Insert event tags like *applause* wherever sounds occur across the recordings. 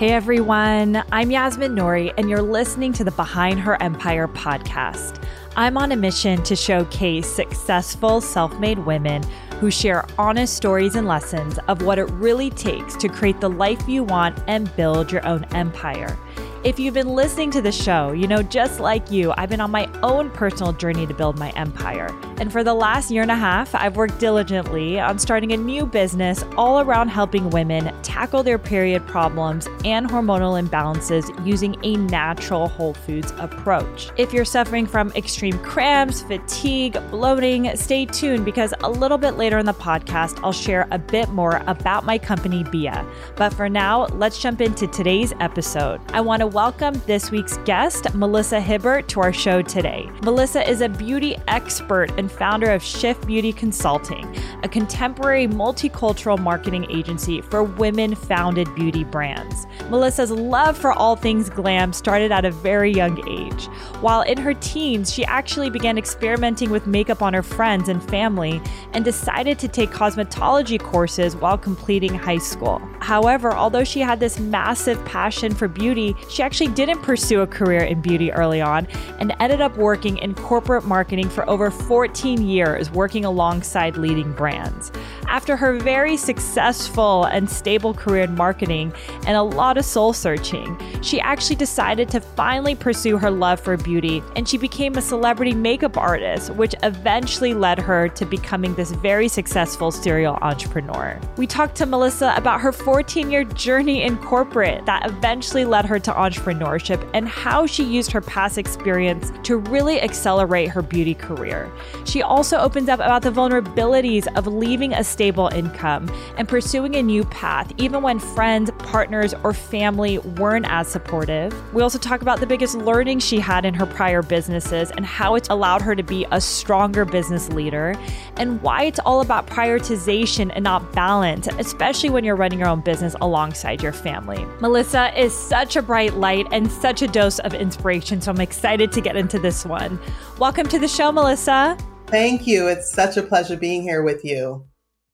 Hey everyone, I'm Yasmin Nouri, and you're listening to the Behind Her Empire podcast. I'm on a mission to showcase successful self made women who share honest stories and lessons of what it really takes to create the life you want and build your own empire. If you've been listening to the show, you know, just like you, I've been on my own personal journey to build my empire. And for the last year and a half, I've worked diligently on starting a new business all around helping women tackle their period problems and hormonal imbalances using a natural whole foods approach. If you're suffering from extreme cramps, fatigue, bloating, stay tuned because a little bit later in the podcast, I'll share a bit more about my company, Bia. But for now, let's jump into today's episode. I want to welcome this week's guest, Melissa Hibbert, to our show today. Melissa is a beauty expert and founder of Shift Beauty Consulting, a contemporary multicultural marketing agency for women founded beauty brands. Melissa's love for all things glam started at a very young age. While in her teens, she actually began experimenting with makeup on her friends and family and decided to take cosmetology courses while completing high school. However, although she had this massive passion for beauty, she she actually didn't pursue a career in beauty early on and ended up working in corporate marketing for over 14 years, working alongside leading brands. After her very successful and stable career in marketing and a lot of soul searching, she actually decided to finally pursue her love for beauty and she became a celebrity makeup artist, which eventually led her to becoming this very successful serial entrepreneur. We talked to Melissa about her 14 year journey in corporate that eventually led her to entrepreneurship and how she used her past experience to really accelerate her beauty career. She also opens up about the vulnerabilities of leaving a stable income and pursuing a new path, even when friends, partners, or family weren't as supportive. We also talk about the biggest learning she had in her prior businesses and how it's allowed her to be a stronger business leader, and why it's all about prioritization and not balance, especially when you're running your own business alongside your family. Melissa is such a bright light and such a dose of inspiration, so I'm excited to get into this one. Welcome to the show, Melissa. Thank you. It's such a pleasure being here with you.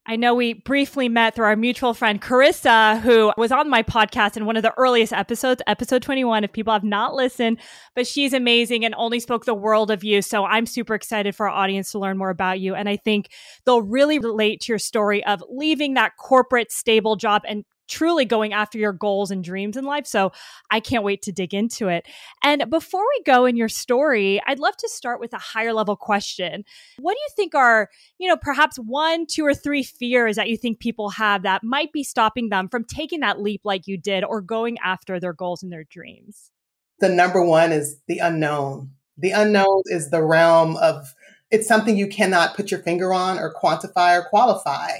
I know we briefly met through our mutual friend Carissa, who was on my podcast in one of the earliest episodes, episode 21. If people have not listened, but she's amazing and only spoke the world of you. So I'm super excited for our audience to learn more about you. And I think they'll really relate to your story of leaving that corporate stable job and truly going after your goals and dreams in life. So I can't wait to dig into it. And before we go in your story, I'd love to start with a higher level question. What do you think are, you know, perhaps one, two, or three fears that you think people have that might be stopping them from taking that leap like you did or going after their goals and their dreams? The number one is the unknown. The unknown is the realm of it's something you cannot put your finger on or quantify or qualify.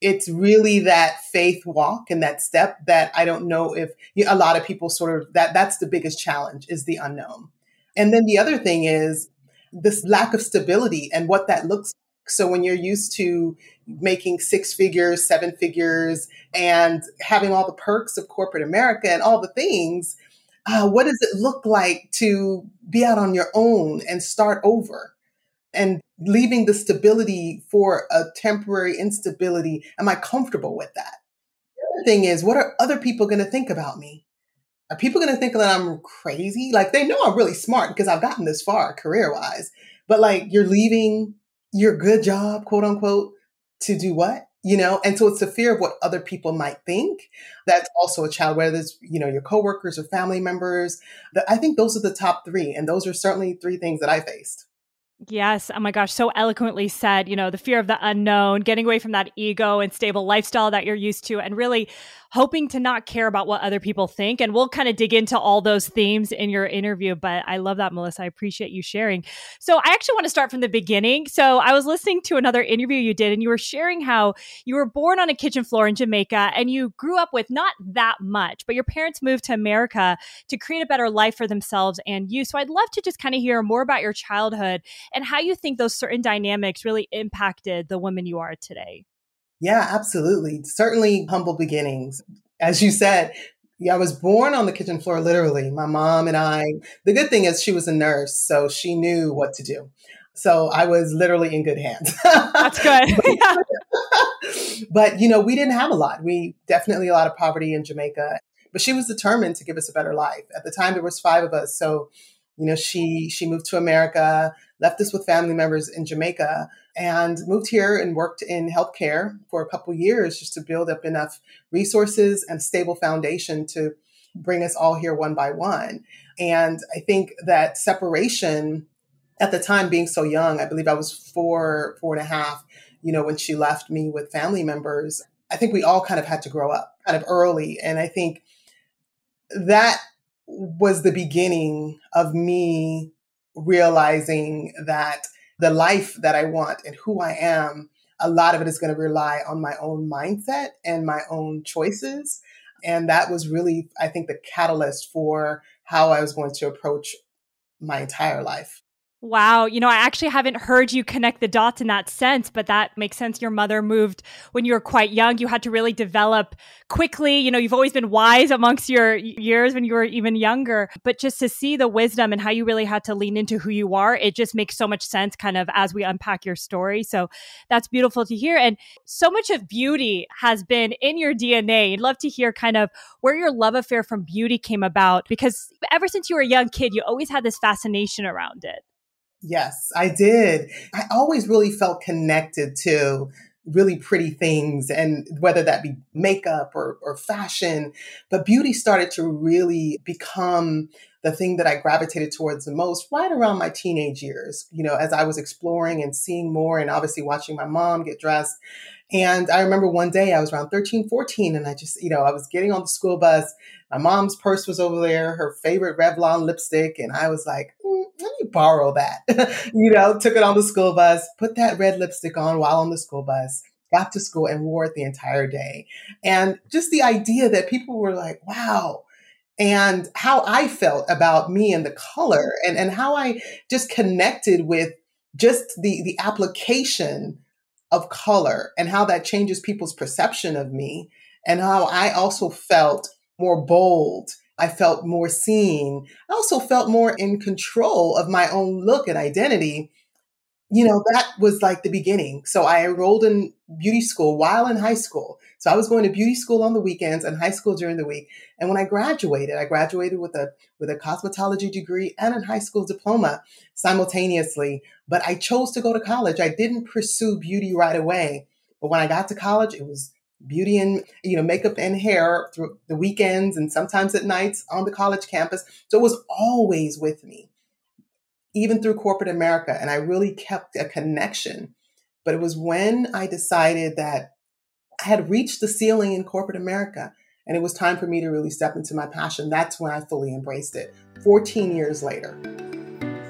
It's really that faith walk and that step that I don't know if a lot of people sort of that that's the biggest challenge is the unknown. And then the other thing is this lack of stability and what that looks like. So when you're used to making six figures, seven figures, and having all the perks of corporate America and all the things, uh, what does it look like to be out on your own and start over? And leaving the stability for a temporary instability. Am I comfortable with that? The other thing is, what are other people going to think about me? Are people going to think that I'm crazy? Like they know I'm really smart because I've gotten this far career wise, but like you're leaving your good job, quote unquote, to do what? You know, and so it's the fear of what other people might think. That's also a child, whether it's, you know, your coworkers or family members. I think those are the top three. And those are certainly three things that I faced. Yes. Oh my gosh. So eloquently said, you know, the fear of the unknown, getting away from that ego and stable lifestyle that you're used to, and really hoping to not care about what other people think. And we'll kind of dig into all those themes in your interview. But I love that, Melissa. I appreciate you sharing. So I actually want to start from the beginning. So I was listening to another interview you did, and you were sharing how you were born on a kitchen floor in Jamaica and you grew up with not that much, but your parents moved to America to create a better life for themselves and you. So I'd love to just kind of hear more about your childhood and how you think those certain dynamics really impacted the woman you are today. Yeah, absolutely. Certainly humble beginnings. As you said, yeah, I was born on the kitchen floor, literally. My mom and I, the good thing is she was a nurse, so she knew what to do. So I was literally in good hands. That's good. *laughs* but, but, you know, we didn't have a lot. We definitely a lot of poverty in Jamaica. but she was determined to give us a better life. At the time, there was five of us. So, you know, she, she moved to America, left us with family members in Jamaica and moved here and worked in healthcare for a couple years just to build up enough resources and stable foundation to bring us all here one by one. And I think that separation at the time being so young, I believe I was four, four and a half, you know, when she left me with family members, I think we all kind of had to grow up kind of early. And I think that was the beginning of me realizing that the life that I want and who I am, a lot of it is going to rely on my own mindset and my own choices. And that was really, I think, the catalyst for how I was going to approach my entire life. Wow. You know, I actually haven't heard you connect the dots in that sense, but that makes sense. Your mother moved when you were quite young. You had to really develop quickly. You know, you've always been wise amongst your years when you were even younger, but just to see the wisdom and how you really had to lean into who you are, it just makes so much sense kind of as we unpack your story. So that's beautiful to hear. And so much of beauty has been in your DNA. I'd love to hear kind of where your love affair from beauty came about because ever since you were a young kid, you always had this fascination around it. Yes, I did. I always really felt connected to really pretty things and whether that be makeup or, or fashion but beauty started to really become the thing that i gravitated towards the most right around my teenage years you know as i was exploring and seeing more and obviously watching my mom get dressed and i remember one day i was around 13 14 and i just you know i was getting on the school bus my mom's purse was over there her favorite revlon lipstick and i was like mm, let me borrow that. *laughs* you know, took it on the school bus, put that red lipstick on while on the school bus, got to school and wore it the entire day. And just the idea that people were like, wow. And how I felt about me and the color and, and how I just connected with just the, the application of color and how that changes people's perception of me and how I also felt more bold I felt more seen. I also felt more in control of my own look and identity. You know, that was like the beginning. So I enrolled in beauty school while in high school. So I was going to beauty school on the weekends and high school during the week. And when I graduated, I graduated with a with a cosmetology degree and a high school diploma simultaneously. But I chose to go to college. I didn't pursue beauty right away. But when I got to college, it was beauty and you know makeup and hair through the weekends and sometimes at nights on the college campus so it was always with me even through corporate america and i really kept a connection but it was when i decided that i had reached the ceiling in corporate america and it was time for me to really step into my passion that's when i fully embraced it 14 years later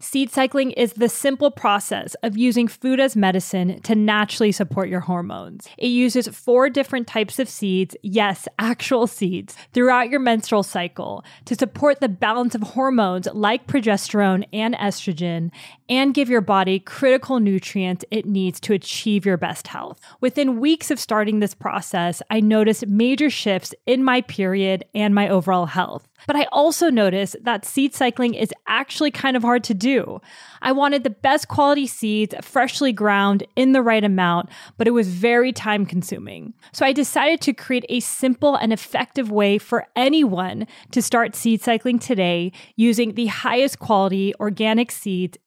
Seed cycling is the simple process of using food as medicine to naturally support your hormones. It uses four different types of seeds, yes, actual seeds, throughout your menstrual cycle to support the balance of hormones like progesterone and estrogen and give your body critical nutrients it needs to achieve your best health. Within weeks of starting this process, I noticed major shifts in my period and my overall health. But I also noticed that seed cycling is actually kind of hard to do. I wanted the best quality seeds, freshly ground in the right amount, but it was very time consuming. So I decided to create a simple and effective way for anyone to start seed cycling today using the highest quality organic seeds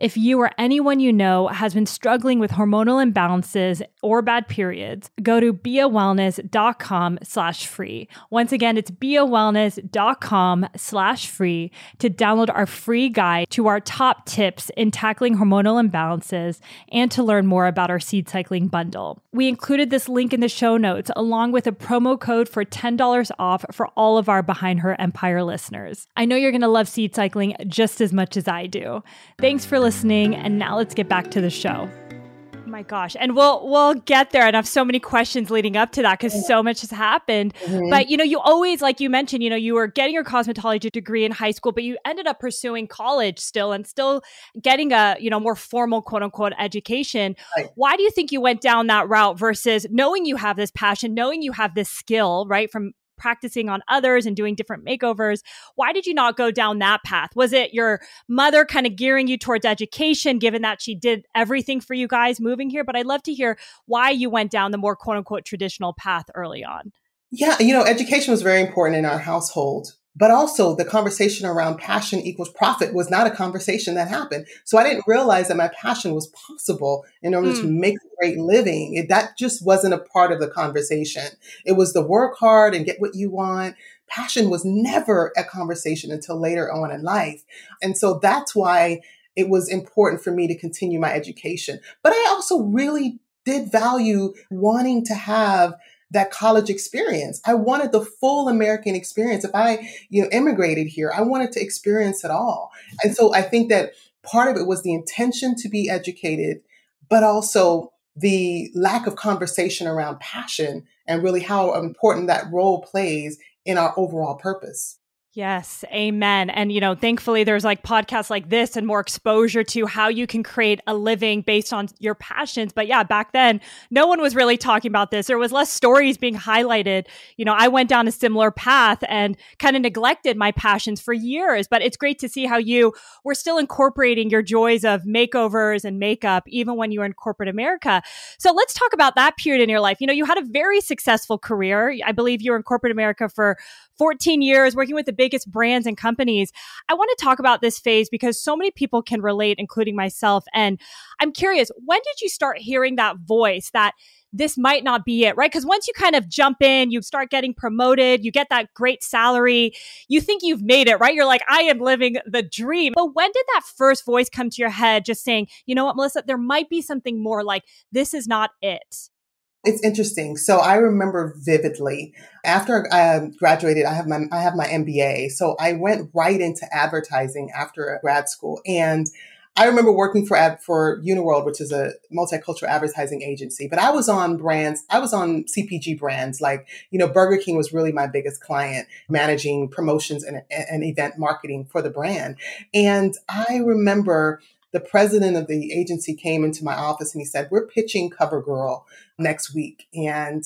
If you or anyone you know has been struggling with hormonal imbalances or bad periods, go to biawellness.com slash free. Once again, it's biawellness.com slash free to download our free guide to our top tips in tackling hormonal imbalances and to learn more about our seed cycling bundle. We included this link in the show notes along with a promo code for $10 off for all of our Behind Her Empire listeners. I know you're going to love seed cycling just as much as I do. Thanks for listening listening. And now let's get back to the show. Oh my gosh. And we'll we'll get there and I have so many questions leading up to that because so much has happened. Mm-hmm. But you know, you always like you mentioned, you know, you were getting your cosmetology degree in high school, but you ended up pursuing college still and still getting a, you know, more formal quote unquote education. Right. Why do you think you went down that route versus knowing you have this passion, knowing you have this skill, right, from practicing on others and doing different makeovers. Why did you not go down that path? Was it your mother kind of gearing you towards education, given that she did everything for you guys moving here? But I'd love to hear why you went down the more quote unquote traditional path early on. Yeah, you know, education was very important in our household. But also the conversation around passion equals profit was not a conversation that happened. So I didn't realize that my passion was possible in order mm. to make a great living. It, that just wasn't a part of the conversation. It was the work hard and get what you want. Passion was never a conversation until later on in life. And so that's why it was important for me to continue my education. But I also really did value wanting to have that college experience. I wanted the full American experience. If I, you know, immigrated here, I wanted to experience it all. And so I think that part of it was the intention to be educated, but also the lack of conversation around passion and really how important that role plays in our overall purpose. Yes, amen. And, you know, thankfully there's like podcasts like this and more exposure to how you can create a living based on your passions. But yeah, back then, no one was really talking about this. There was less stories being highlighted. You know, I went down a similar path and kind of neglected my passions for years. But it's great to see how you were still incorporating your joys of makeovers and makeup, even when you were in corporate America. So let's talk about that period in your life. You know, you had a very successful career. I believe you were in corporate America for 14 years working with the biggest brands and companies. I want to talk about this phase because so many people can relate, including myself. And I'm curious, when did you start hearing that voice that this might not be it, right? Because once you kind of jump in, you start getting promoted, you get that great salary, you think you've made it, right? You're like, I am living the dream. But when did that first voice come to your head just saying, you know what, Melissa, there might be something more like this is not it? It's interesting. So I remember vividly after I um, graduated, I have my I have my MBA. So I went right into advertising after grad school, and I remember working for for Uniworld, which is a multicultural advertising agency. But I was on brands. I was on CPG brands like you know Burger King was really my biggest client, managing promotions and, and event marketing for the brand. And I remember the president of the agency came into my office and he said, We're pitching CoverGirl next week. And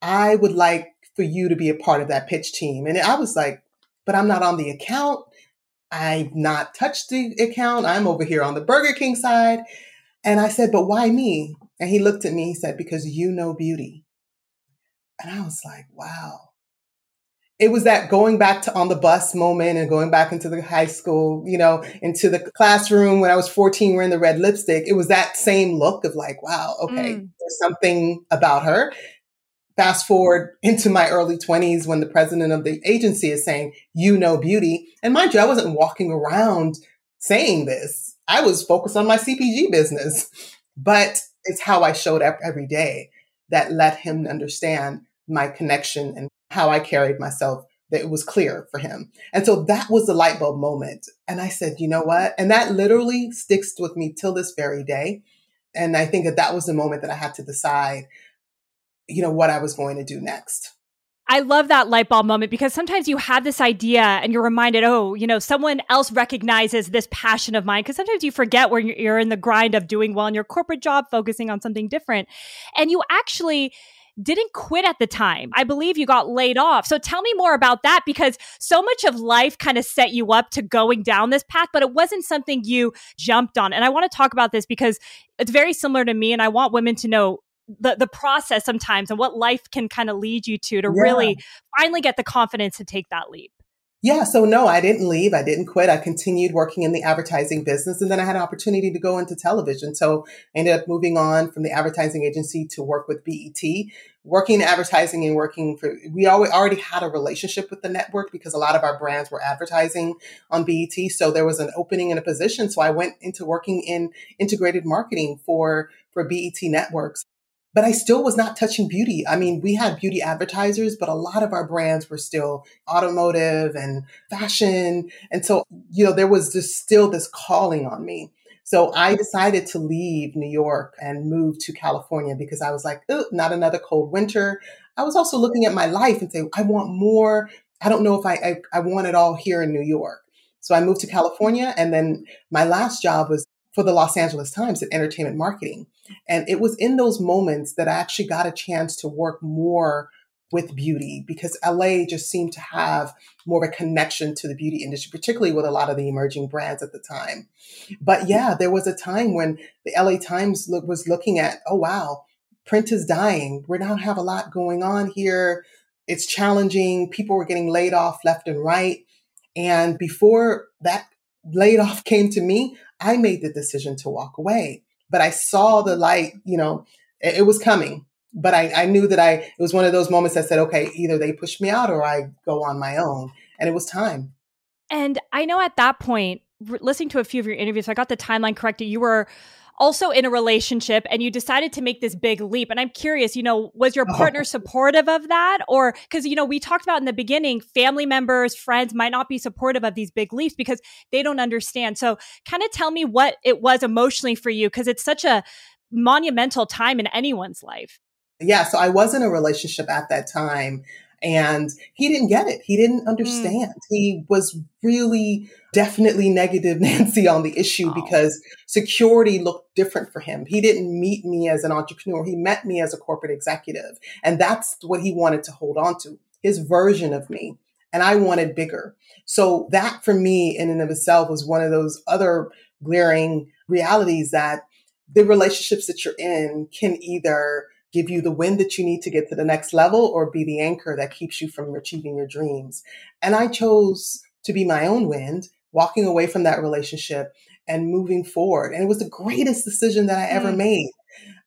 I would like for you to be a part of that pitch team. And I was like, But I'm not on the account. I've not touched the account. I'm over here on the Burger King side. And I said, But why me? And he looked at me, he said, Because you know beauty. And I was like, Wow it was that going back to on the bus moment and going back into the high school, you know, into the classroom when I was 14 wearing the red lipstick. It was that same look of like, wow, okay, mm. there's something about her. Fast forward into my early 20s when the president of the agency is saying, you know, beauty. And mind you, I wasn't walking around saying this. I was focused on my CPG business, but it's how I showed up every day that let him understand my connection and how I carried myself that it was clear for him. And so that was the light bulb moment. And I said, you know what? And that literally sticks with me till this very day. And I think that that was the moment that I had to decide, you know, what I was going to do next. I love that light bulb moment because sometimes you have this idea and you're reminded, oh, you know, someone else recognizes this passion of mine. Because sometimes you forget when you're in the grind of doing well in your corporate job, focusing on something different. And you actually didn't quit at the time. I believe you got laid off. So tell me more about that because so much of life kind of set you up to going down this path, but it wasn't something you jumped on. And I want to talk about this because it's very similar to me. And I want women to know the the process sometimes and what life can kind of lead you to to yeah. really finally get the confidence to take that leap. Yeah, so no, I didn't leave. I didn't quit. I continued working in the advertising business and then I had an opportunity to go into television. So I ended up moving on from the advertising agency to work with BET, working in advertising and working for we already had a relationship with the network because a lot of our brands were advertising on BET. So there was an opening in a position. So I went into working in integrated marketing for for BET networks but I still was not touching beauty. I mean, we had beauty advertisers, but a lot of our brands were still automotive and fashion. And so, you know, there was just still this calling on me. So I decided to leave New York and move to California because I was like, not another cold winter. I was also looking at my life and say, I want more. I don't know if I, I, I want it all here in New York. So I moved to California and then my last job was for the Los Angeles Times in entertainment marketing. And it was in those moments that I actually got a chance to work more with beauty because LA just seemed to have more of a connection to the beauty industry, particularly with a lot of the emerging brands at the time. But yeah, there was a time when the LA Times look, was looking at, oh, wow, print is dying. We don't have a lot going on here. It's challenging. People were getting laid off left and right. And before that laid off came to me, I made the decision to walk away. But I saw the light, you know, it, it was coming. But I, I knew that I, it was one of those moments that said, okay, either they push me out or I go on my own. And it was time. And I know at that point, listening to a few of your interviews, I got the timeline corrected. You were also in a relationship and you decided to make this big leap. And I'm curious, you know, was your oh. partner oh. supportive of that? Or because, you know, we talked about in the beginning, family members, friends might not be supportive of these big leaps because they don't understand. So kind of tell me what it was emotionally for you because it's such a monumental time in anyone's life. Yeah. So I was in a relationship at that time. And he didn't get it. He didn't mm. understand. Mm. He was really definitely negative *laughs* Nancy on the issue oh. because security looked different for him. He didn't meet me as an entrepreneur. He met me as a corporate executive. And that's what he wanted to hold on to, his version of me. And I wanted bigger. So that for me in and of itself was one of those other glaring realities that the relationships that you're in can either give you the wind that you need to get to the next level or be the anchor that keeps you from achieving your dreams. And I chose to be my own wind, walking away from that relationship and moving forward. And it was the greatest decision that I ever mm. made.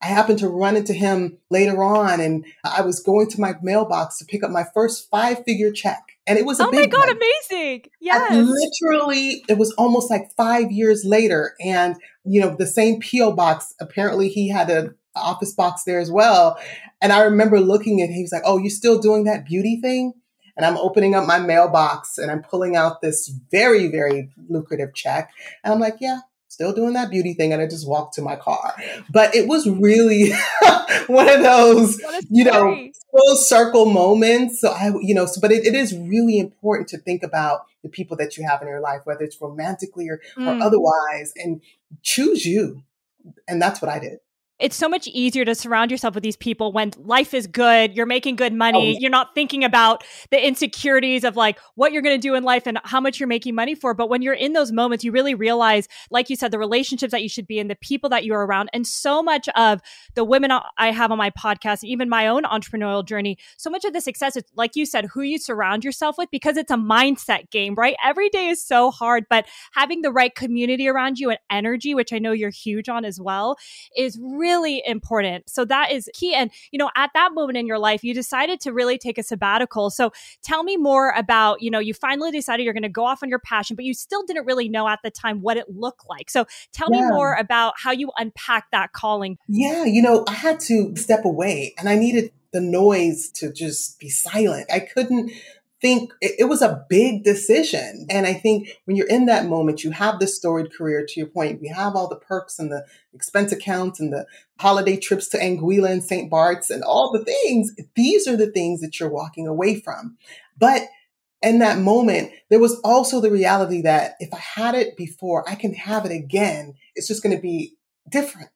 I happened to run into him later on and I was going to my mailbox to pick up my first five figure check. And it was oh my God, one. amazing. Yes. literally, it was almost like five years later. And, you know, the same P.O. box, apparently he had a office box there as well. And I remember looking at he was like, Oh, you're still doing that beauty thing? And I'm opening up my mailbox and I'm pulling out this very, very lucrative check. And I'm like, Yeah, still doing that beauty thing. And I just walked to my car. But it was really *laughs* one of those, you know, full circle moments. So I, you know, so, but it, it is really important to think about the people that you have in your life, whether it's romantically or, mm. or otherwise, and choose you. And that's what I did it's so much easier to surround yourself with these people when life is good, you're making good money, oh. you're not thinking about the insecurities of like what you're going to do in life and how much you're making money for. But when you're in those moments, you really realize, like you said, the relationships that you should be in, the people that you're around. And so much of the women I have on my podcast, even my own entrepreneurial journey, so much of the success is, like you said, who you surround yourself with because it's a mindset game, right? Every day is so hard, but having the right community around you and energy, which I know you're huge on as well, is really really important. So that is key. And, you know, at that moment in your life, you decided to really take a sabbatical. So tell me more about, you know, you finally decided you're going to go off on your passion, but you still didn't really know at the time what it looked like. So tell yeah. me more about how you unpack that calling. Yeah. You know, I had to step away and I needed the noise to just be silent. I couldn't think it, was a big decision. And I think when you're in that moment, you have this storied career to your point. We have all the perks and the expense accounts and the holiday trips to Anguilla and St. Bart's and all the things. These are the things that you're walking away from. But in that moment, there was also the reality that if I had it before, I can have it again. It's just going to be different.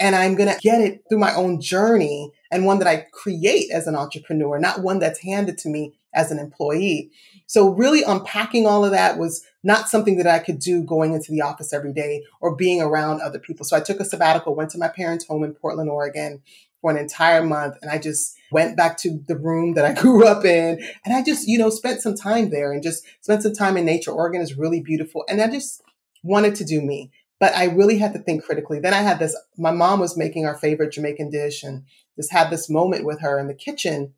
And I'm going to get it through my own journey and one that I create as an entrepreneur, not one that's handed to me as an employee. So really unpacking all of that was not something that I could do going into the office every day or being around other people. So I took a sabbatical, went to my parents' home in Portland, Oregon for an entire month. And I just went back to the room that I *laughs* grew up in. And I just, you know, spent some time there and just spent some time in nature. Oregon is really beautiful. And I just wanted to do me but I really had to think critically. Then I had this, my mom was making our favorite Jamaican dish and just had this moment with her in the kitchen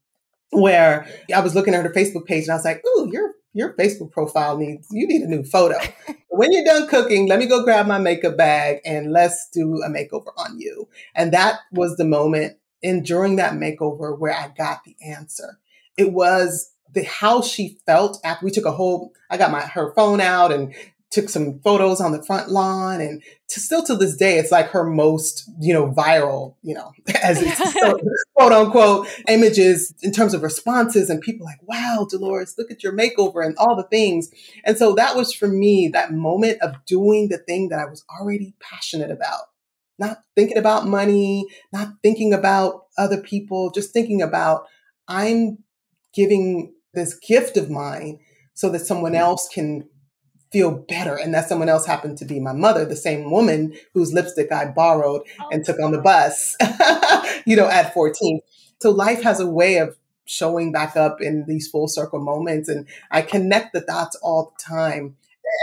where I was looking at her Facebook page and I was like, ooh, your your Facebook profile needs you need a new photo. *laughs* when you're done cooking, let me go grab my makeup bag and let's do a makeover on you. And that was the moment in during that makeover where I got the answer. It was the how she felt after we took a whole I got my her phone out and took some photos on the front lawn and to, still to this day it's like her most you know viral you know *laughs* as it's *laughs* so, quote unquote images in terms of responses and people like wow dolores look at your makeover and all the things. And so that was for me that moment of doing the thing that i was already passionate about. Not thinking about money not thinking about other people just thinking about i'm giving this gift of mine so that someone mm. else can feel better. And that someone else happened to be my mother, the same woman whose lipstick I borrowed oh, and took on the bus, *laughs* you know, at 14. So life has a way of showing back up in these full circle moments. And I connect the dots all the time.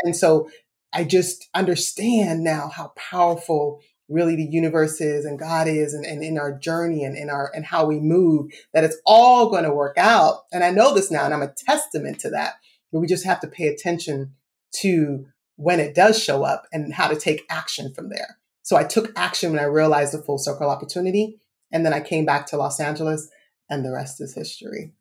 And so I just understand now how powerful really the universe is and God is and, and in our journey and in our and how we move, that it's all going to work out. And I know this now, and I'm a testament to that. But we just have to pay attention to when it does show up and how to take action from there. So I took action when I realized the full circle opportunity. And then I came back to Los Angeles, and the rest is history.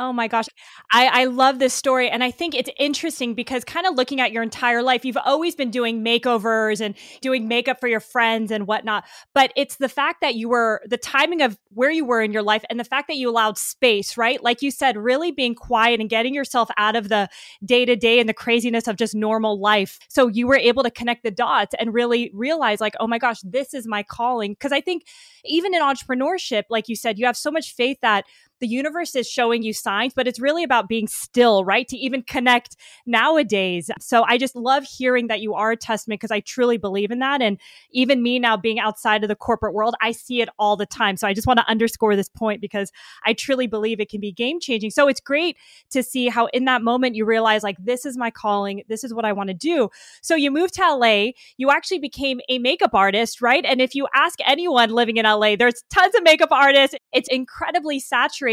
Oh my gosh. I, I love this story. And I think it's interesting because kind of looking at your entire life, you've always been doing makeovers and doing makeup for your friends and whatnot. But it's the fact that you were the timing of where you were in your life and the fact that you allowed space, right? Like you said, really being quiet and getting yourself out of the day to day and the craziness of just normal life. So you were able to connect the dots and really realize, like, oh my gosh, this is my calling. Because I think even in entrepreneurship, like you said, you have so much faith that the universe is showing you signs, but it's really about being still, right? To even connect nowadays. So I just love hearing that you are a testament because I truly believe in that. And even me now being outside of the corporate world, I see it all the time. So I just want to underscore this point because I truly believe it can be game changing. So it's great to see how in that moment you realize, like, this is my calling, this is what I want to do. So you moved to LA, you actually became a makeup artist, right? And if you ask anyone living in LA, there's tons of makeup artists. It's incredibly saturated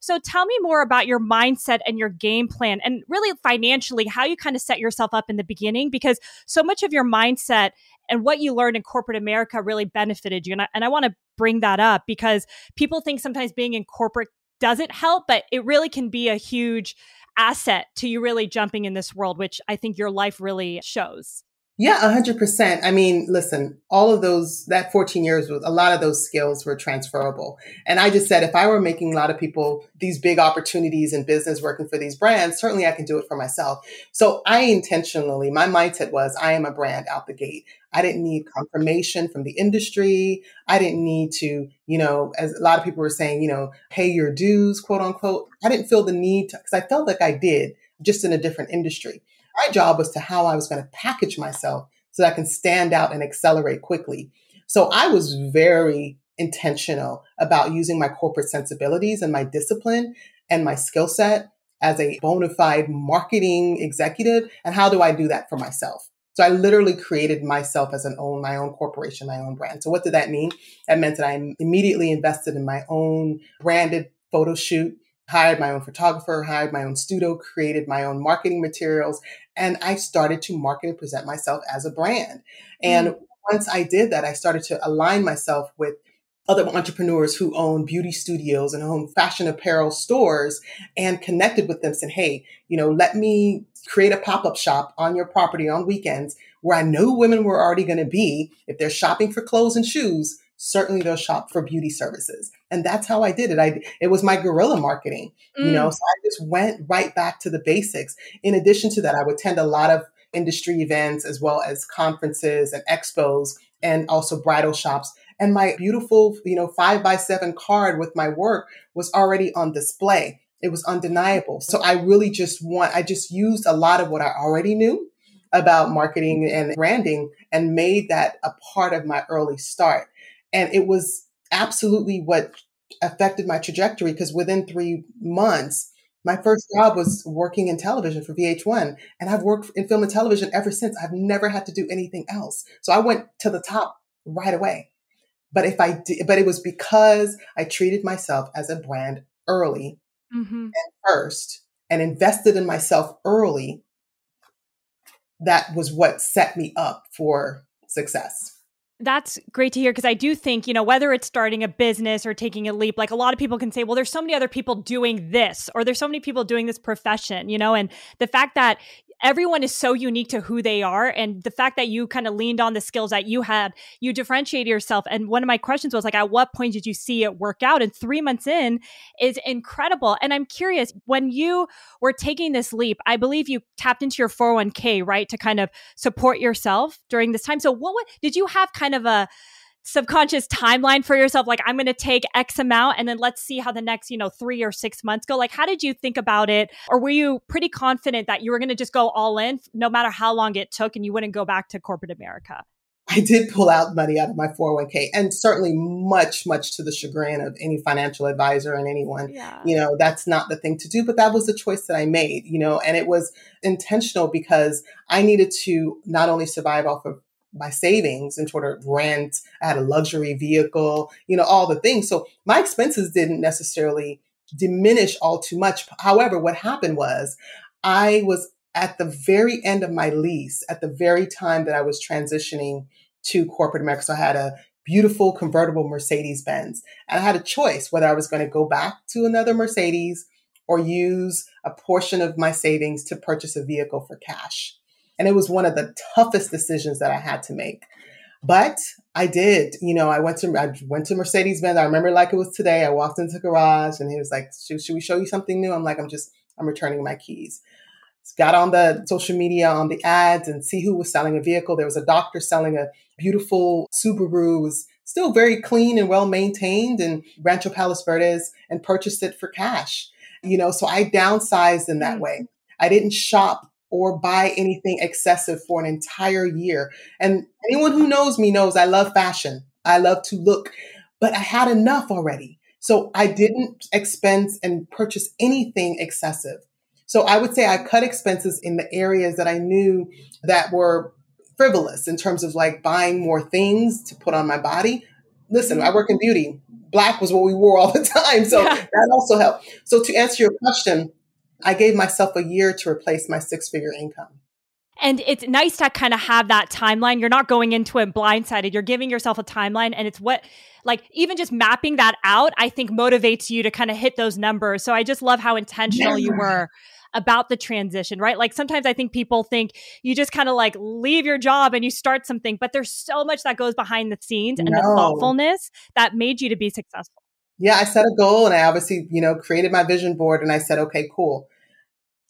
so tell me more about your mindset and your game plan and really financially how you kind of set yourself up in the beginning because so much of your mindset and what you learned in corporate America really benefited you. And I, and I want to bring that up because people think sometimes being in corporate doesn't help, but it really can be a huge asset to you really jumping in this world, which I think your life really shows. Yeah, 100%. I mean, listen, all of those, that 14 years, with a lot of those skills were transferable. And I just said, if I were making a lot of people these big opportunities in business working for these brands, certainly I can do it for myself. So I intentionally, my mindset was, I am a brand out the gate. I didn't need confirmation from the industry. I didn't need to, you know, as a lot of people were saying, you know, pay your dues, quote unquote. I didn't feel the need to, because I felt like I did, just in a different industry. My job was to how I was going to package myself so that I can stand out and accelerate quickly. So I was very intentional about using my corporate sensibilities and my discipline and my skill set as a bona fide marketing executive. And how do I do that for myself? So I literally created myself as an own, my own corporation, my own brand. So what did that mean? That meant that I immediately invested in my own branded photo shoot hired my own photographer, hired my own studio, created my own marketing materials, and I started to market and present myself as a brand. And mm. once I did that, I started to align myself with other entrepreneurs who own beauty studios and own fashion apparel stores and connected with them, said, Hey, you know, let me create a pop up shop on your property on weekends where I know women were already going to be. If they're shopping for clothes and shoes, certainly they'll shop for beauty services. And that's how I did it. I, it was my guerrilla marketing, mm. you know, mm. so I just went right back to the basics. In addition to that, I would attend a lot of industry events as well as conferences and expos and also bridal shops. And my beautiful, you know, five by seven card with my work was already on display. It was undeniable. So I really just want, I just used a lot of what I already knew about marketing and branding and made that a part of my early start. And it was absolutely what affected my trajectory because within three months, my first job was working in television for VH1, and I've worked in film and television ever since. I've never had to do anything else. So I went to the top right away. But if I did, but it was because I treated myself as a brand early mm-hmm. and first and invested in myself early. That was what set me up for success that's great to hear because I do think, you know, whether it's starting a business or taking a leap, like a lot of people can say, well, there's so many other people doing this, or there's so many people doing this profession, you know, and the fact that everyone is so unique to who they are and the fact that you kind of leaned on the skills that you had you differentiated yourself and one of my questions was like at what point did you see it work out? And 3 months in is incredible and i'm curious when you were taking this leap i believe you tapped into your 401k right to kind of support yourself during this time. So what did you have kind of a subconscious timeline for yourself like i'm going to take x amount and then let's see how the next you know 3 or 6 months go like how did you think about it or were you pretty confident that you were going to just go all in no matter how long it took and you wouldn't go back to corporate america I did pull out money out of my 401k and certainly much, much to the chagrin of any financial advisor and anyone. Yeah. You know, that's not the thing to do, but that was the choice that I made, you know, and it was intentional because I needed to not only survive off of my savings in order to rent. I had a luxury vehicle, you know, all the things. So my expenses didn't necessarily diminish all too much. However, what happened was I was at the very end of my lease, at the very time that I was transitioning to corporate America. So I had a beautiful convertible Mercedes Benz. And I had a choice whether I was going to go back to another Mercedes or use a portion of my savings to purchase a vehicle for cash. And it was one of the toughest decisions that I had to make. But I did, you know, I went to I went to Mercedes Benz. I remember like it was today. I walked into the garage and he was like, should, should we show you something new? I'm like, I'm just, I'm returning my keys. Got on the social media, on the ads and see who was selling a vehicle. There was a doctor selling a beautiful Subaru. It was still very clean and well maintained in Rancho Palos Verdes and purchased it for cash. You know, so I downsized in that mm. way. I didn't shop or buy anything excessive for an entire year. And anyone who knows me knows I love fashion. I love to look, but I had enough already. So I didn't expense and purchase anything excessive. So I would say I cut expenses in the areas that I knew that were frivolous in terms of like buying more things to put on my body. Listen, I work in beauty. Black was what we wore all the *laughs* time. So yeah. that also helped. So to answer your question, I gave myself a year to replace my six figure income. And it's nice to kind of have that timeline. You're not going into it blindsided. You're giving yourself a timeline. And it's what, like, even just mapping that out, I think motivates you to kind of hit those numbers. So I just love how intentional yeah. you were about the transition, right? Like sometimes I think people think you just kind of like leave your job and you start something, but there's so much that goes behind the scenes and no. the thoughtfulness that made you to be successful. Yeah, I set a goal and I obviously, you know, created my vision board and I said, okay, cool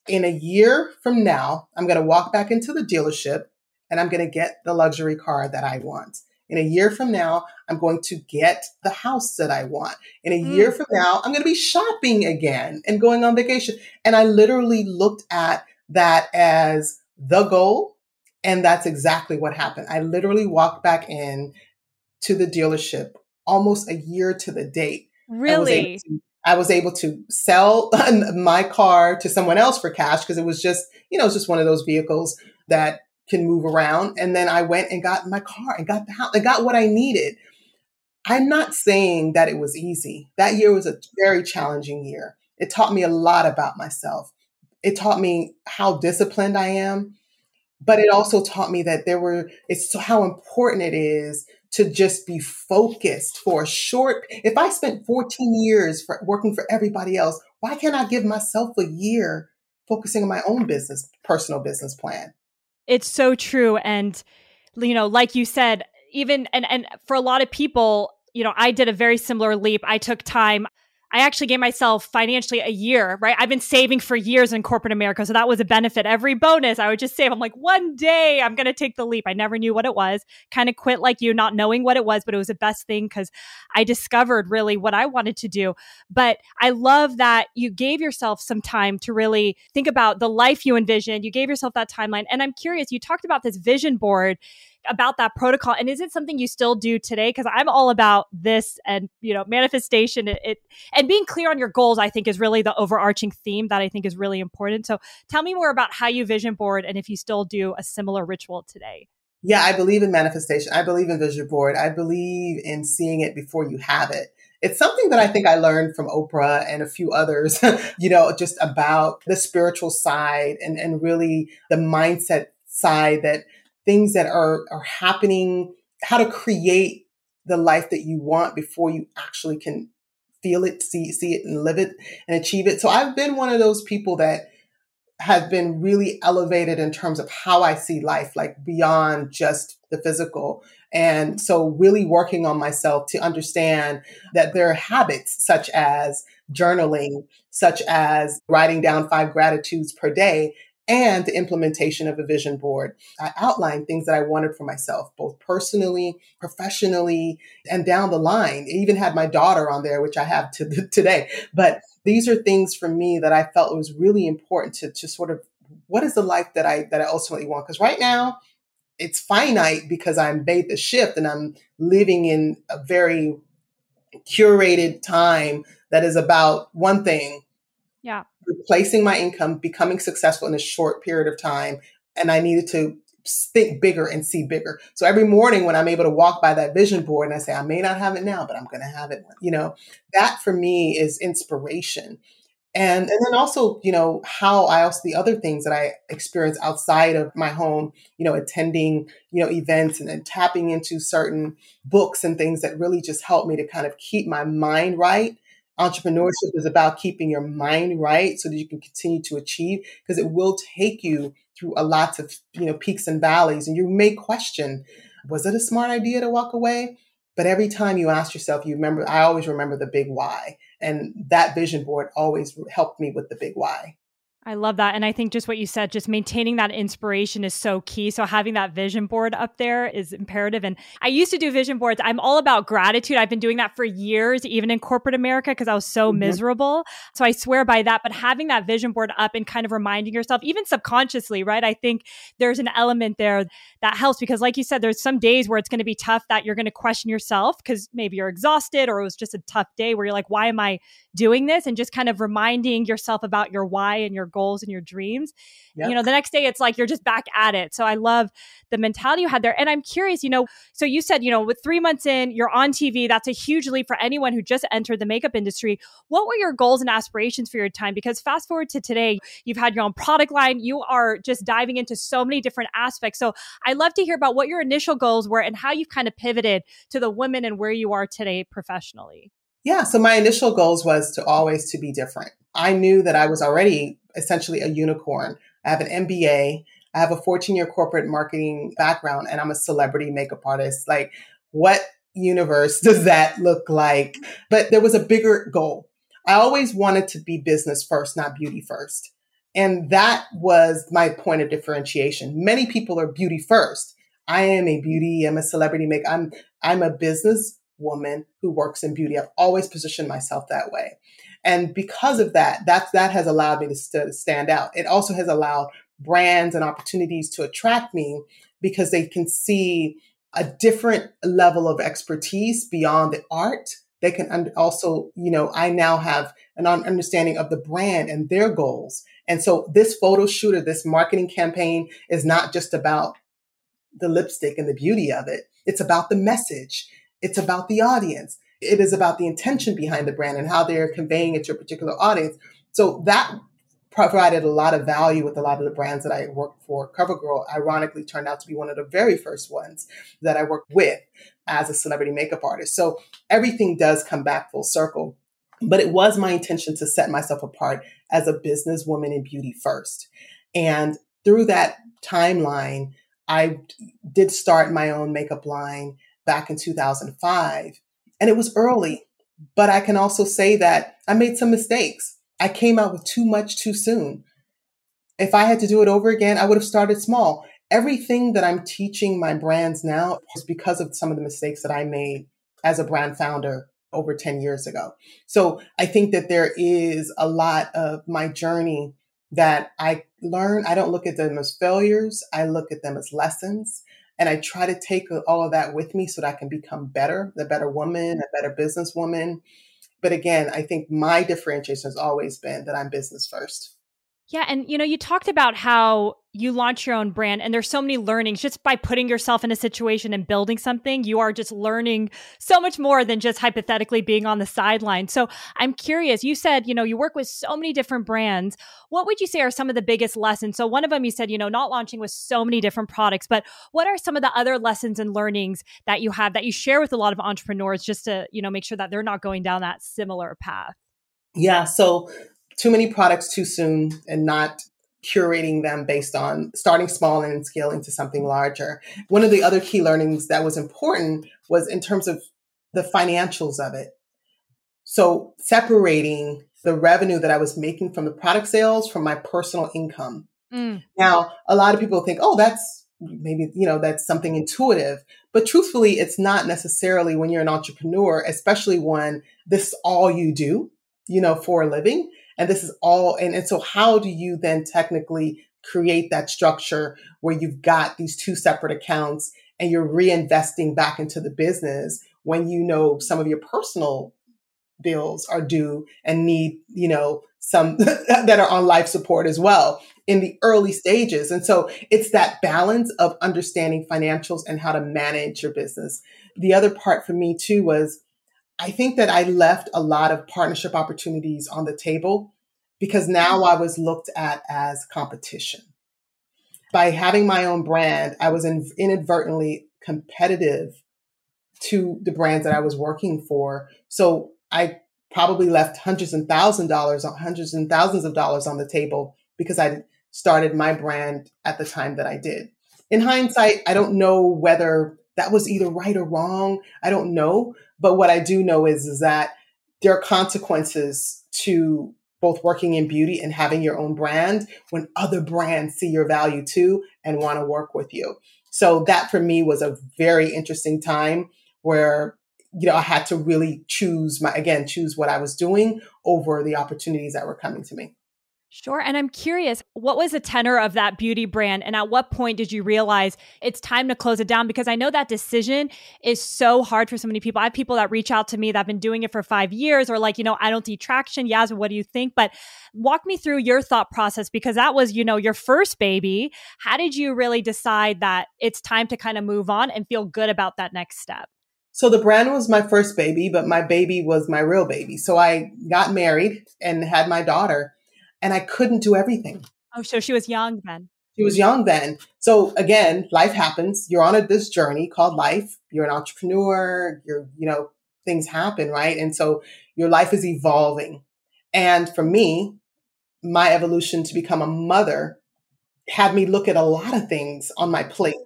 in a year from now, I'm going to walk back into the dealership and I'm going to get the luxury car that I want. In a year from now, I'm going to get the house that I want. In a mm. year from now, I'm going to be shopping again and going on vacation. And I literally looked at that as the goal. And that's exactly what happened. I literally walked back in to the dealership almost a year to the date. Really? I was able to sell *laughs* my car to someone else for cash because it was just, you know, it's just one of those vehicles that can move around. And then I went and got my car and got the house, I got what I needed. I'm not saying that it was easy. That year was a very challenging year. It taught me a lot about myself. It taught me how disciplined I am, but it also taught me that there were, it's how important it is to just be focused for a short if i spent 14 years for working for everybody else why can't i give myself a year focusing on my own business personal business plan? It's so true and you know like you said even and and for a lot of people you know i did a very similar leap. I took time I actually gave myself financially a year, right? I've been saving for years in corporate America. So that was a benefit. Every bonus I would just save. I'm like, one day I'm going to take the leap. I never knew what it was. Kind of quit like you, not knowing what it was, but it was the best thing because I discovered really what I wanted to do. But I love that you gave yourself some time to really think about the life you envisioned. You gave yourself that timeline. And I'm curious, you talked about this vision board about that protocol and is it something you still do today? Because i'm all about this and you know manifestation. It, it, and being clear on your goals i think is really the overarching theme that i think is really important. So tell me more about how you vision board and if you still do a similar ritual today. Yeah i believe in manifestation. I believe in vision board. I believe in seeing it before you have it. It's something that I think I learned from Oprah and a few others, *laughs* you know, just about the spiritual side and, and really the mindset side that things that are, are happening, how to create the life that you want before you actually can feel it, see, see it and live it and achieve it. So I've been one of those people that have been really elevated in terms of how I see life, like beyond just the physical. And so really working on myself to understand that there are habits such as journaling, such as writing down five gratitudes per day and the implementation of a vision board. I outlined things that I wanted for myself, both personally, professionally, and down the line. It even had my daughter on there, which I have to today. But these are things for me that I felt was really important to, to sort of what is the life that I that I ultimately want? Because right now it's finite because I'm made the shift and I'm living in a very curated time that is about one thing. Yeah replacing my income, becoming successful in a short period of time. And I needed to think bigger and see bigger. So every morning when I'm able to walk by that vision board and I say, I may not have it now, but I'm going to have it, you know, that for me is inspiration. And, and then also, you know, how I also, the other things that I experience outside of my home, you know, attending, you know, events and then tapping into certain books and things that really just help me to kind of keep my mind right entrepreneurship is about keeping your mind right so that you can continue to achieve because it will take you through a lot of you know peaks and valleys and you may question was it a smart idea to walk away? But every time you ask yourself you remember i always remember the big why and that vision board always helped me with the big why I love that. And I think just what you said, just maintaining that inspiration is so key. So having that vision board up there is imperative. And I used to do vision boards. I'm all about gratitude. I've been doing that for years, even in corporate America, because I was so mm-hmm. miserable. So I swear by that. But having that vision board up and kind of reminding yourself, even subconsciously, right? I think there's an element there that helps because, like you said, there's some days where it's going to be tough that you're going to question yourself because maybe you're exhausted or it was just a tough day where you're like, why am I doing this? And just kind of reminding yourself about your why and your goals and your dreams. Yep. You know, the next day it's like you're just back at it. So I love the mentality you had there. And I'm curious, you know, so you said, you know, with three months in, you're on TV. That's a huge leap for anyone who just entered the makeup industry. What were your goals and aspirations for your time? Because fast forward to today, you've had your own product line. You are just diving into so many different aspects. So I'd love to hear about what your initial goals were and how you've kind of pivoted to the women and where you are today professionally. Yeah, so my initial goals was to always to be different. I knew that I was already essentially a unicorn. I have an MBA, I have a 14 year corporate marketing background, and I'm a celebrity makeup artist. Like, what universe *laughs* does that look like? But there was a bigger goal. I always wanted to be business first, not beauty first. And that was my point of differentiation. Many people are beauty first. I am a beauty, I'm a celebrity make. I'm I'm a business woman who works in beauty. I've always positioned myself that way. And because of that, that, that has allowed me to st- stand out. It also has allowed brands and opportunities to attract me because they can see a different level of expertise beyond the art. They can also, you know, I now have an understanding of the brand and their goals. And so this photo shoot or this marketing campaign is not just about the lipstick and the beauty of it. It's about the message. It's about the audience. It is about the intention behind the brand and how they're conveying it to a particular audience. So that provided a lot of value with a lot of the brands that I worked for. CoverGirl, ironically, turned out to be one of the very first ones that I worked with. as a celebrity makeup artist. So everything does come back full circle. But it was my intention to set myself apart as a businesswoman in beauty first. And through that timeline, I did start my own makeup line back in 2005. And it was early, but I can also say that I made some mistakes. I came out with too much too soon. If I had to do it over again, I would have started small. Everything that I'm teaching my brands now is because of some of the mistakes that I made as a brand founder over 10 years ago. So I think that there is a lot of my journey that I learn. I don't look at them as failures. I look at them as lessons. And I try to take uh, all of that with me so that I can become better, a better woman, a better businesswoman. But again, I think my differentiation has always been that I'm business first. Yeah. And, you know, you talked about how you launch your own brand and there's so many learnings just by putting yourself in a situation and building something. You are just learning so much more than just hypothetically being on the sideline. So I'm curious, you said, you know, you work with so many different brands. What would you say are some of the biggest lessons? So one of them you said, you know, not launching with so many different products, but what are some of the other lessons and learnings that you have that you share with a lot of entrepreneurs just to, you know, make sure that they're not going down that similar path? Yeah. So too many products too soon and not curating them based on starting small and scaling to something larger. One of the other key learnings that was important was in terms of the financials of it. So separating the revenue that I was making from the product sales from my personal income. Mm. Now, a lot of people think, oh, that's maybe, you know, that's something intuitive. But truthfully, it's not necessarily when you're an entrepreneur, especially when this is all you do, you know, for a living and this is all and, and so how do you then technically create that structure where you've got these two separate accounts and you're reinvesting back into the business when you know some of your personal bills are due and need you know some *laughs* that are on life support as well in the early stages? And so it's that balance of understanding financials and how to manage your business. The other part for me too was I think that I left a lot of partnership opportunities on the table because now I was looked at as competition. By having my own brand, I was in, inadvertently competitive to the brands that I was working for. So I probably left hundreds and thousand dollars, hundreds and thousands of dollars on the table because I started my brand at the time that I did. In hindsight, I don't know whether that was either right or wrong. I don't know. But what I do know is, is that there are consequences to both working in beauty and having your own brand when other brands see your value too and want to work with you. So that for me was a very interesting time where you know I had to really choose my again choose what I was doing over the opportunities that were coming to me. Sure. And I'm curious, what was the tenor of that beauty brand? And at what point did you realize it's time to close it down? Because I know that decision is so hard for so many people. I have people that reach out to me that have been doing it for five years or like, you know, I don't see traction. Yasmin, what do you think? But walk me through your thought process because that was, you know, your first baby. How did you really decide that it's time to kind of move on and feel good about that next step? So the brand was my first baby, but my baby was my real baby. So I got married and had my daughter and I couldn't do everything. Oh, so she was young then. She was young then. So again, life happens. You're on a, this journey called life. You're an entrepreneur. You're, you know, things happen, right? And so your life is evolving. And for me, my evolution to become a mother had me look at a lot of things on my plate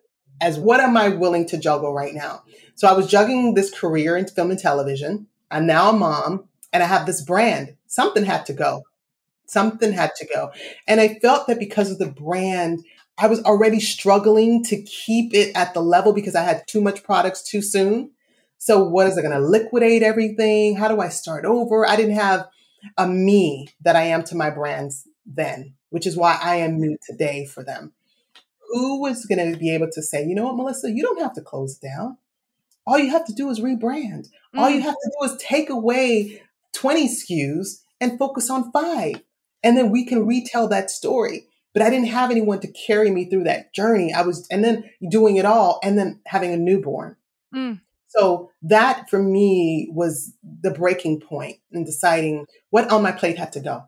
as what am I willing to juggle right now? So I was juggling this career in film and television. I'm now a mom and I have this brand. Something had to go. Something had to go. And I felt that because of the brand, I was already struggling to keep it at the level because I had too much products too soon. So, what is it going to liquidate everything? How do I start over? I didn't have a me that I am to my brands then, which is why I am me today for them. Who was going to be able to say, you know what, Melissa, you don't have to close down. All you have to do is rebrand. Mm. All you mm. have to do is take away 20 SKUs and focus on five and then we can retell that story. But I didn't have anyone to carry me through that journey. I was, and then doing it all, and then having a newborn. Mm. So that for me was the breaking point in deciding what on my plate had to go.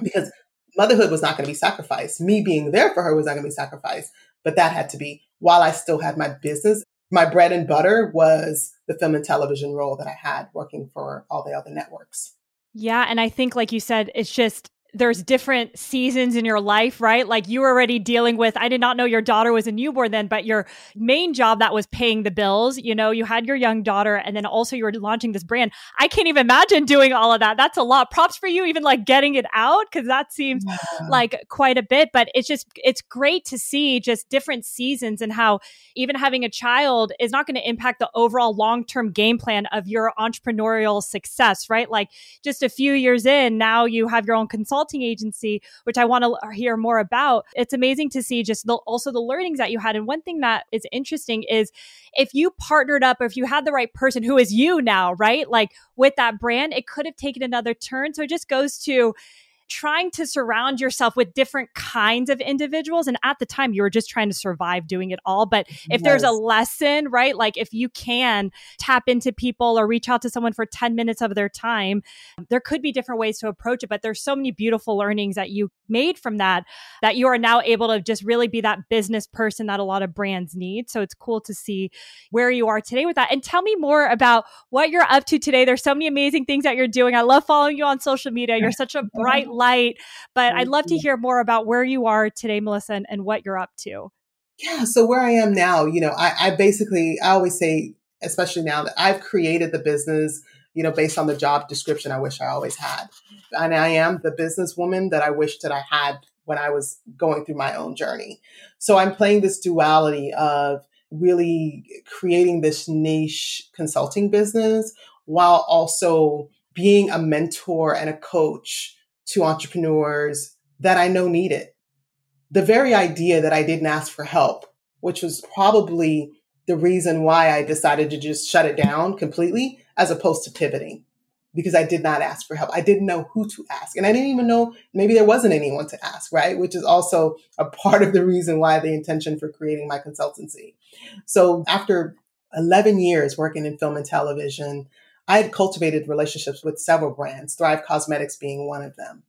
Because motherhood was not going to be sacrificed. Me being there for her was not going to be sacrificed. But that had to be while I still had my business my bread and butter was the film and television role that I had working for all the other networks. Yeah. And I think, like you said, it's just there's different seasons in your life, right? Like you were already dealing with, I did not know your daughter was a newborn then, but your main job that was paying the bills, you know, you had your young daughter and then also you were launching this brand. I can't even imagine doing all of that. That's a lot. Props for you, even like getting it out, because that seems yeah. like quite a bit, but it's just, it's great to see just different seasons and how even having a child is not going to impact the overall long term game plan of your entrepreneurial success, right? Like just a few years in, now you have your own consulting consulting agency, which I want to uh, hear more about. It's amazing to see just the, also the learnings that you had. And one thing that is interesting is if you partnered up or if you had the right person who is you now, right? Like with that brand, it could have taken another turn. So it just goes to, trying to surround yourself with different kinds of individuals. And at the time, you were just trying to survive doing it all. But if yes. there's a lesson, right? Like if you can tap into people or reach out to someone for 10 minutes of their time, there could be different ways to approach it. But there's so many beautiful learnings that you made from that that you are now able to just really be that business person that a lot of brands need. So it's cool to see where you are today with that. And tell me more about what you're up to today. There's so many amazing things that you're doing. I love following you on social media. You're such a *laughs* bright light. But I'd love to mm-hmm. hear more about where you are today, Melissa, and, and what you're up to. Yeah. So where I am now, you know, I, I basically, I always say, especially now that I've created the business, you know, based on the job description I wish I always had. And I am the businesswoman that I wish that I had when I was going through my own journey. So I'm playing this duality of really creating this niche consulting business while also being a mentor and a coach to entrepreneurs that I know need it. The very idea that I didn't ask for help, which was probably the reason why I decided to just shut it down completely as opposed to pivoting because I did not ask for help. I didn't know who to ask. And I didn't even know maybe there wasn't anyone to ask, right? Which is also a part of the reason why the intention for creating my consultancy. So after 11 years working in film and television, I had cultivated relationships with several brands, Thrive Causemetics being one of them.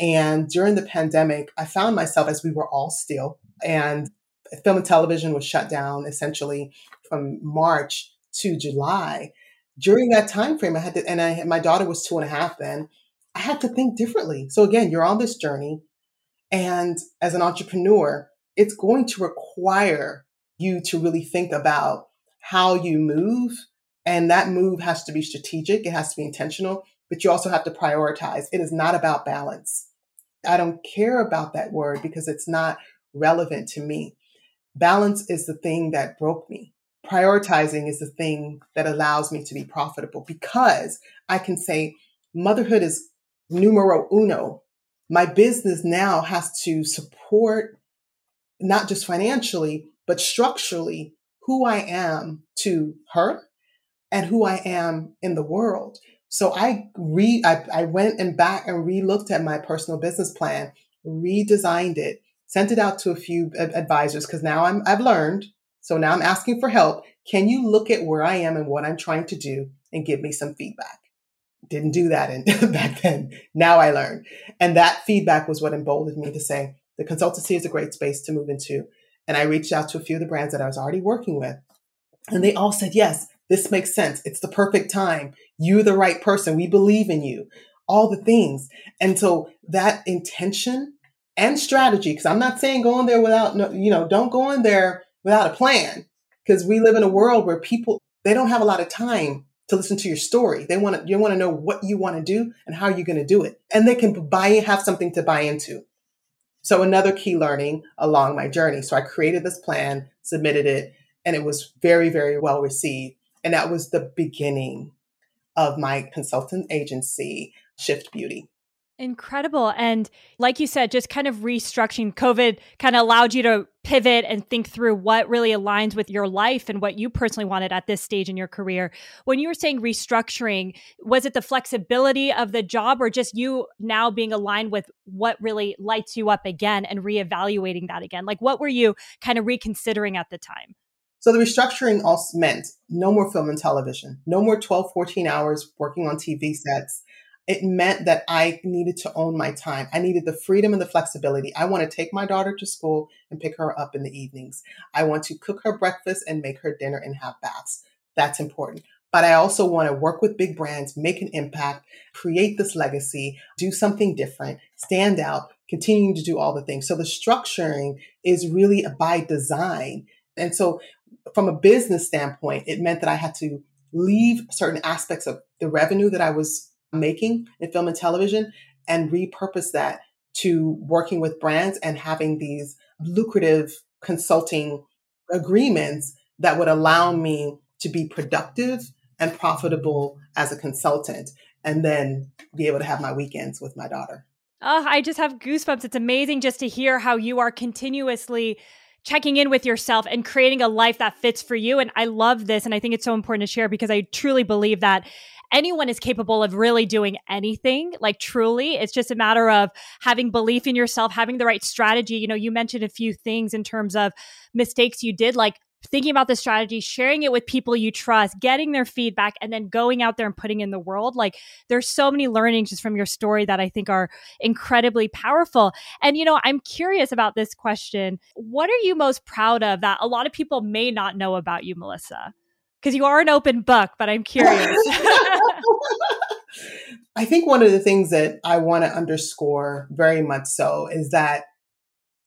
And during the pandemic, I found myself as we were all still, and film and television was shut down essentially from March to July. During that time frame, I had to, and I, my daughter was two and a half then. I had to think differently. So again, you're on this journey, and as an entrepreneur, it's going to require you to really think about how you move and that move has to be strategic, it has to be intentional, but you also have to prioritize. It is not about balance. I don't care about that word because it's not relevant to me. Balance is the thing that broke me. Prioritizing is the thing that allows me to be profitable because I can say motherhood is numero uno. My business now has to support not just financially, but structurally who I am to her and who I am in the world. So I re I, I went and back and re-looked at my personal business plan, redesigned it, sent it out to a few advisors because now I'm I've learned. So now I'm asking for help. Can you look at where I am and what I'm trying to do and give me some feedback? Didn't do that in, *laughs* back then. Now I learned. And that feedback was what emboldened me to say the consultancy is a great space to move into. And I reached out to a few of the brands that I was already working with. And they all said yes. This makes sense. It's the perfect time. You're the right person. We believe in you. All the things. And so that intention and strategy, because I'm not saying go in there without, you know, don't go in there without a plan. Because we live in a world where people, they don't have a lot of time to listen to your story. They want to, you want to know what you want to do and how you're going to do it. And they can buy, have something to buy into. So another key learning along my journey. So I created this plan, submitted it, and it was very, very well received. And that was the beginning of my consultant agency, Shift Beauty. Incredible. And like you said, just kind of restructuring COVID kind of allowed you to pivot and think through what really aligns with your life and what you personally wanted at this stage in your career. When you were saying restructuring, was it the flexibility of the job or just you now being aligned with what really lights you up again and reevaluating that again? Like what were you kind of reconsidering at the time? So the restructuring also meant no more film and television, no more 12, 14 hours working on TV sets. it meant that I needed to own my time. I needed the freedom and the flexibility. I want to take my daughter to school and pick her up in the evenings. I want to cook her breakfast and make her dinner and have baths. That's important. But I also want to work with big brands, make an impact, create this legacy, do something different, stand out, continuing to do all the things. So the structuring is really by design. And so from a business standpoint, it meant that I had to leave certain aspects of the revenue that I was making in film and television and repurpose that to working with brands and having these lucrative consulting agreements that would allow me to be productive and profitable as a consultant and then be able to have my weekends with my daughter. Oh, I just have goosebumps. It's amazing just to hear how you are continuously checking in with yourself and creating a life that fits for you. And I love this. And I think it's so important to share because I truly believe that anyone is capable of really doing anything like truly it's just a matter of having belief in yourself having the right strategy you know you mentioned a few things in terms of mistakes you did like thinking about the strategy, sharing it with people you trust, getting their feedback, and then going out there and putting in the world. Like there's so many learnings just from your story that I think are incredibly powerful. And, you know, I'm curious about this question. What are you most proud of that a lot of people may not know about you, Melissa? Because you are an open book, but I'm curious. *laughs* I think one of the things that I want to underscore very much so is that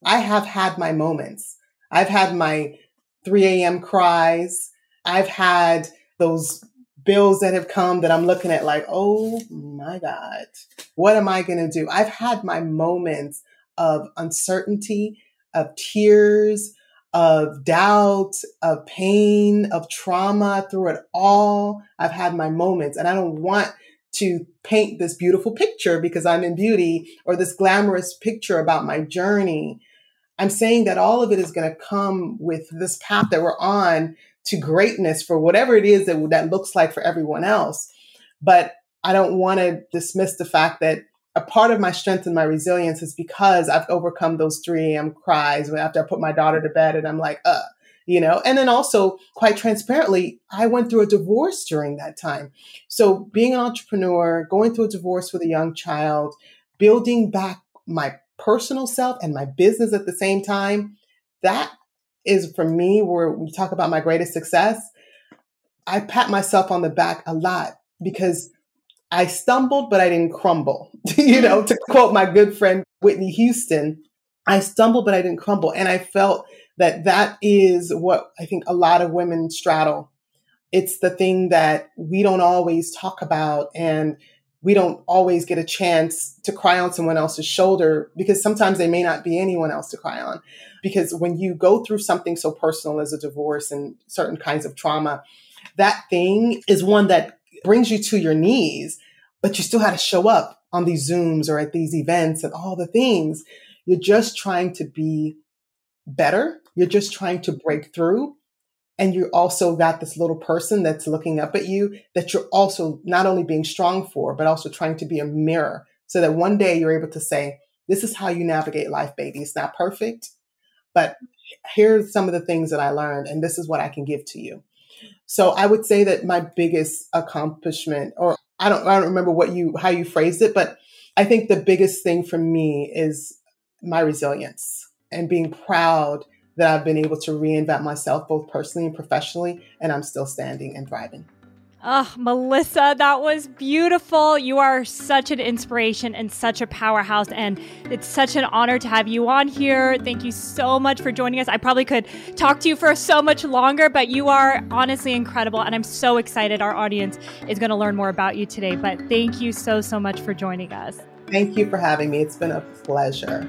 I have had my moments. I've had my 3 a.m. cries. I've had those bills that have come that I'm looking at like, oh my God, what am I going to do? I've had my moments of uncertainty, of tears, of doubt, of pain, of trauma through it all. I've had my moments and I don't want to paint this beautiful picture because I'm in beauty or this glamorous picture about my journey. I'm saying that all of it is going to come with this path that we're on to greatness for whatever it is that that looks like for everyone else. But I don't want to dismiss the fact that a part of my strength and my resilience is because I've overcome those 3 a.m. cries after I put my daughter to bed and I'm like, uh, you know, and then also quite transparently, I went through a divorce during that time. So being an entrepreneur, going through a divorce with a young child, building back my personal self and my business at the same time, that is for me where we talk about my greatest success. I pat myself on the back a lot because I stumbled, but I didn't crumble. *laughs* you mm-hmm. know, to quote my good friend Whitney Houston, I stumbled, but I didn't crumble. And I felt that that is what I think a lot of women straddle. It's the thing that we don't always talk about. And we don't always get a chance to cry on someone else's shoulder because sometimes they may not be anyone else to cry on. Because when you go through something so personal as a divorce and certain kinds of trauma, that thing is one that brings you to your knees, but you still had to show up on these Zooms or at these events and all the things. You're just trying to be better. You're just trying to break through and you also got this little person that's looking up at you that you're also not only being strong for, but also trying to be a mirror so that one day you're able to say, this is how you navigate life, baby. It's not perfect, but here's some of the things that I learned, and this is what I can give to you. So I would say that my biggest accomplishment, or I don't, I don't remember what you, how you phrased it, but I think the biggest thing for me is my resilience and being proud that I've been able to reinvent myself both personally and professionally, and I'm still standing and thriving. Oh, Melissa, that was beautiful. You are such an inspiration and such a powerhouse. And it's such an honor to have you on here. Thank you so much for joining us. I probably could talk to you for so much longer, but you are honestly incredible. And I'm so excited our audience is going to learn more about you today. But thank you so, so much for joining us. Thank you for having me. It's been a pleasure.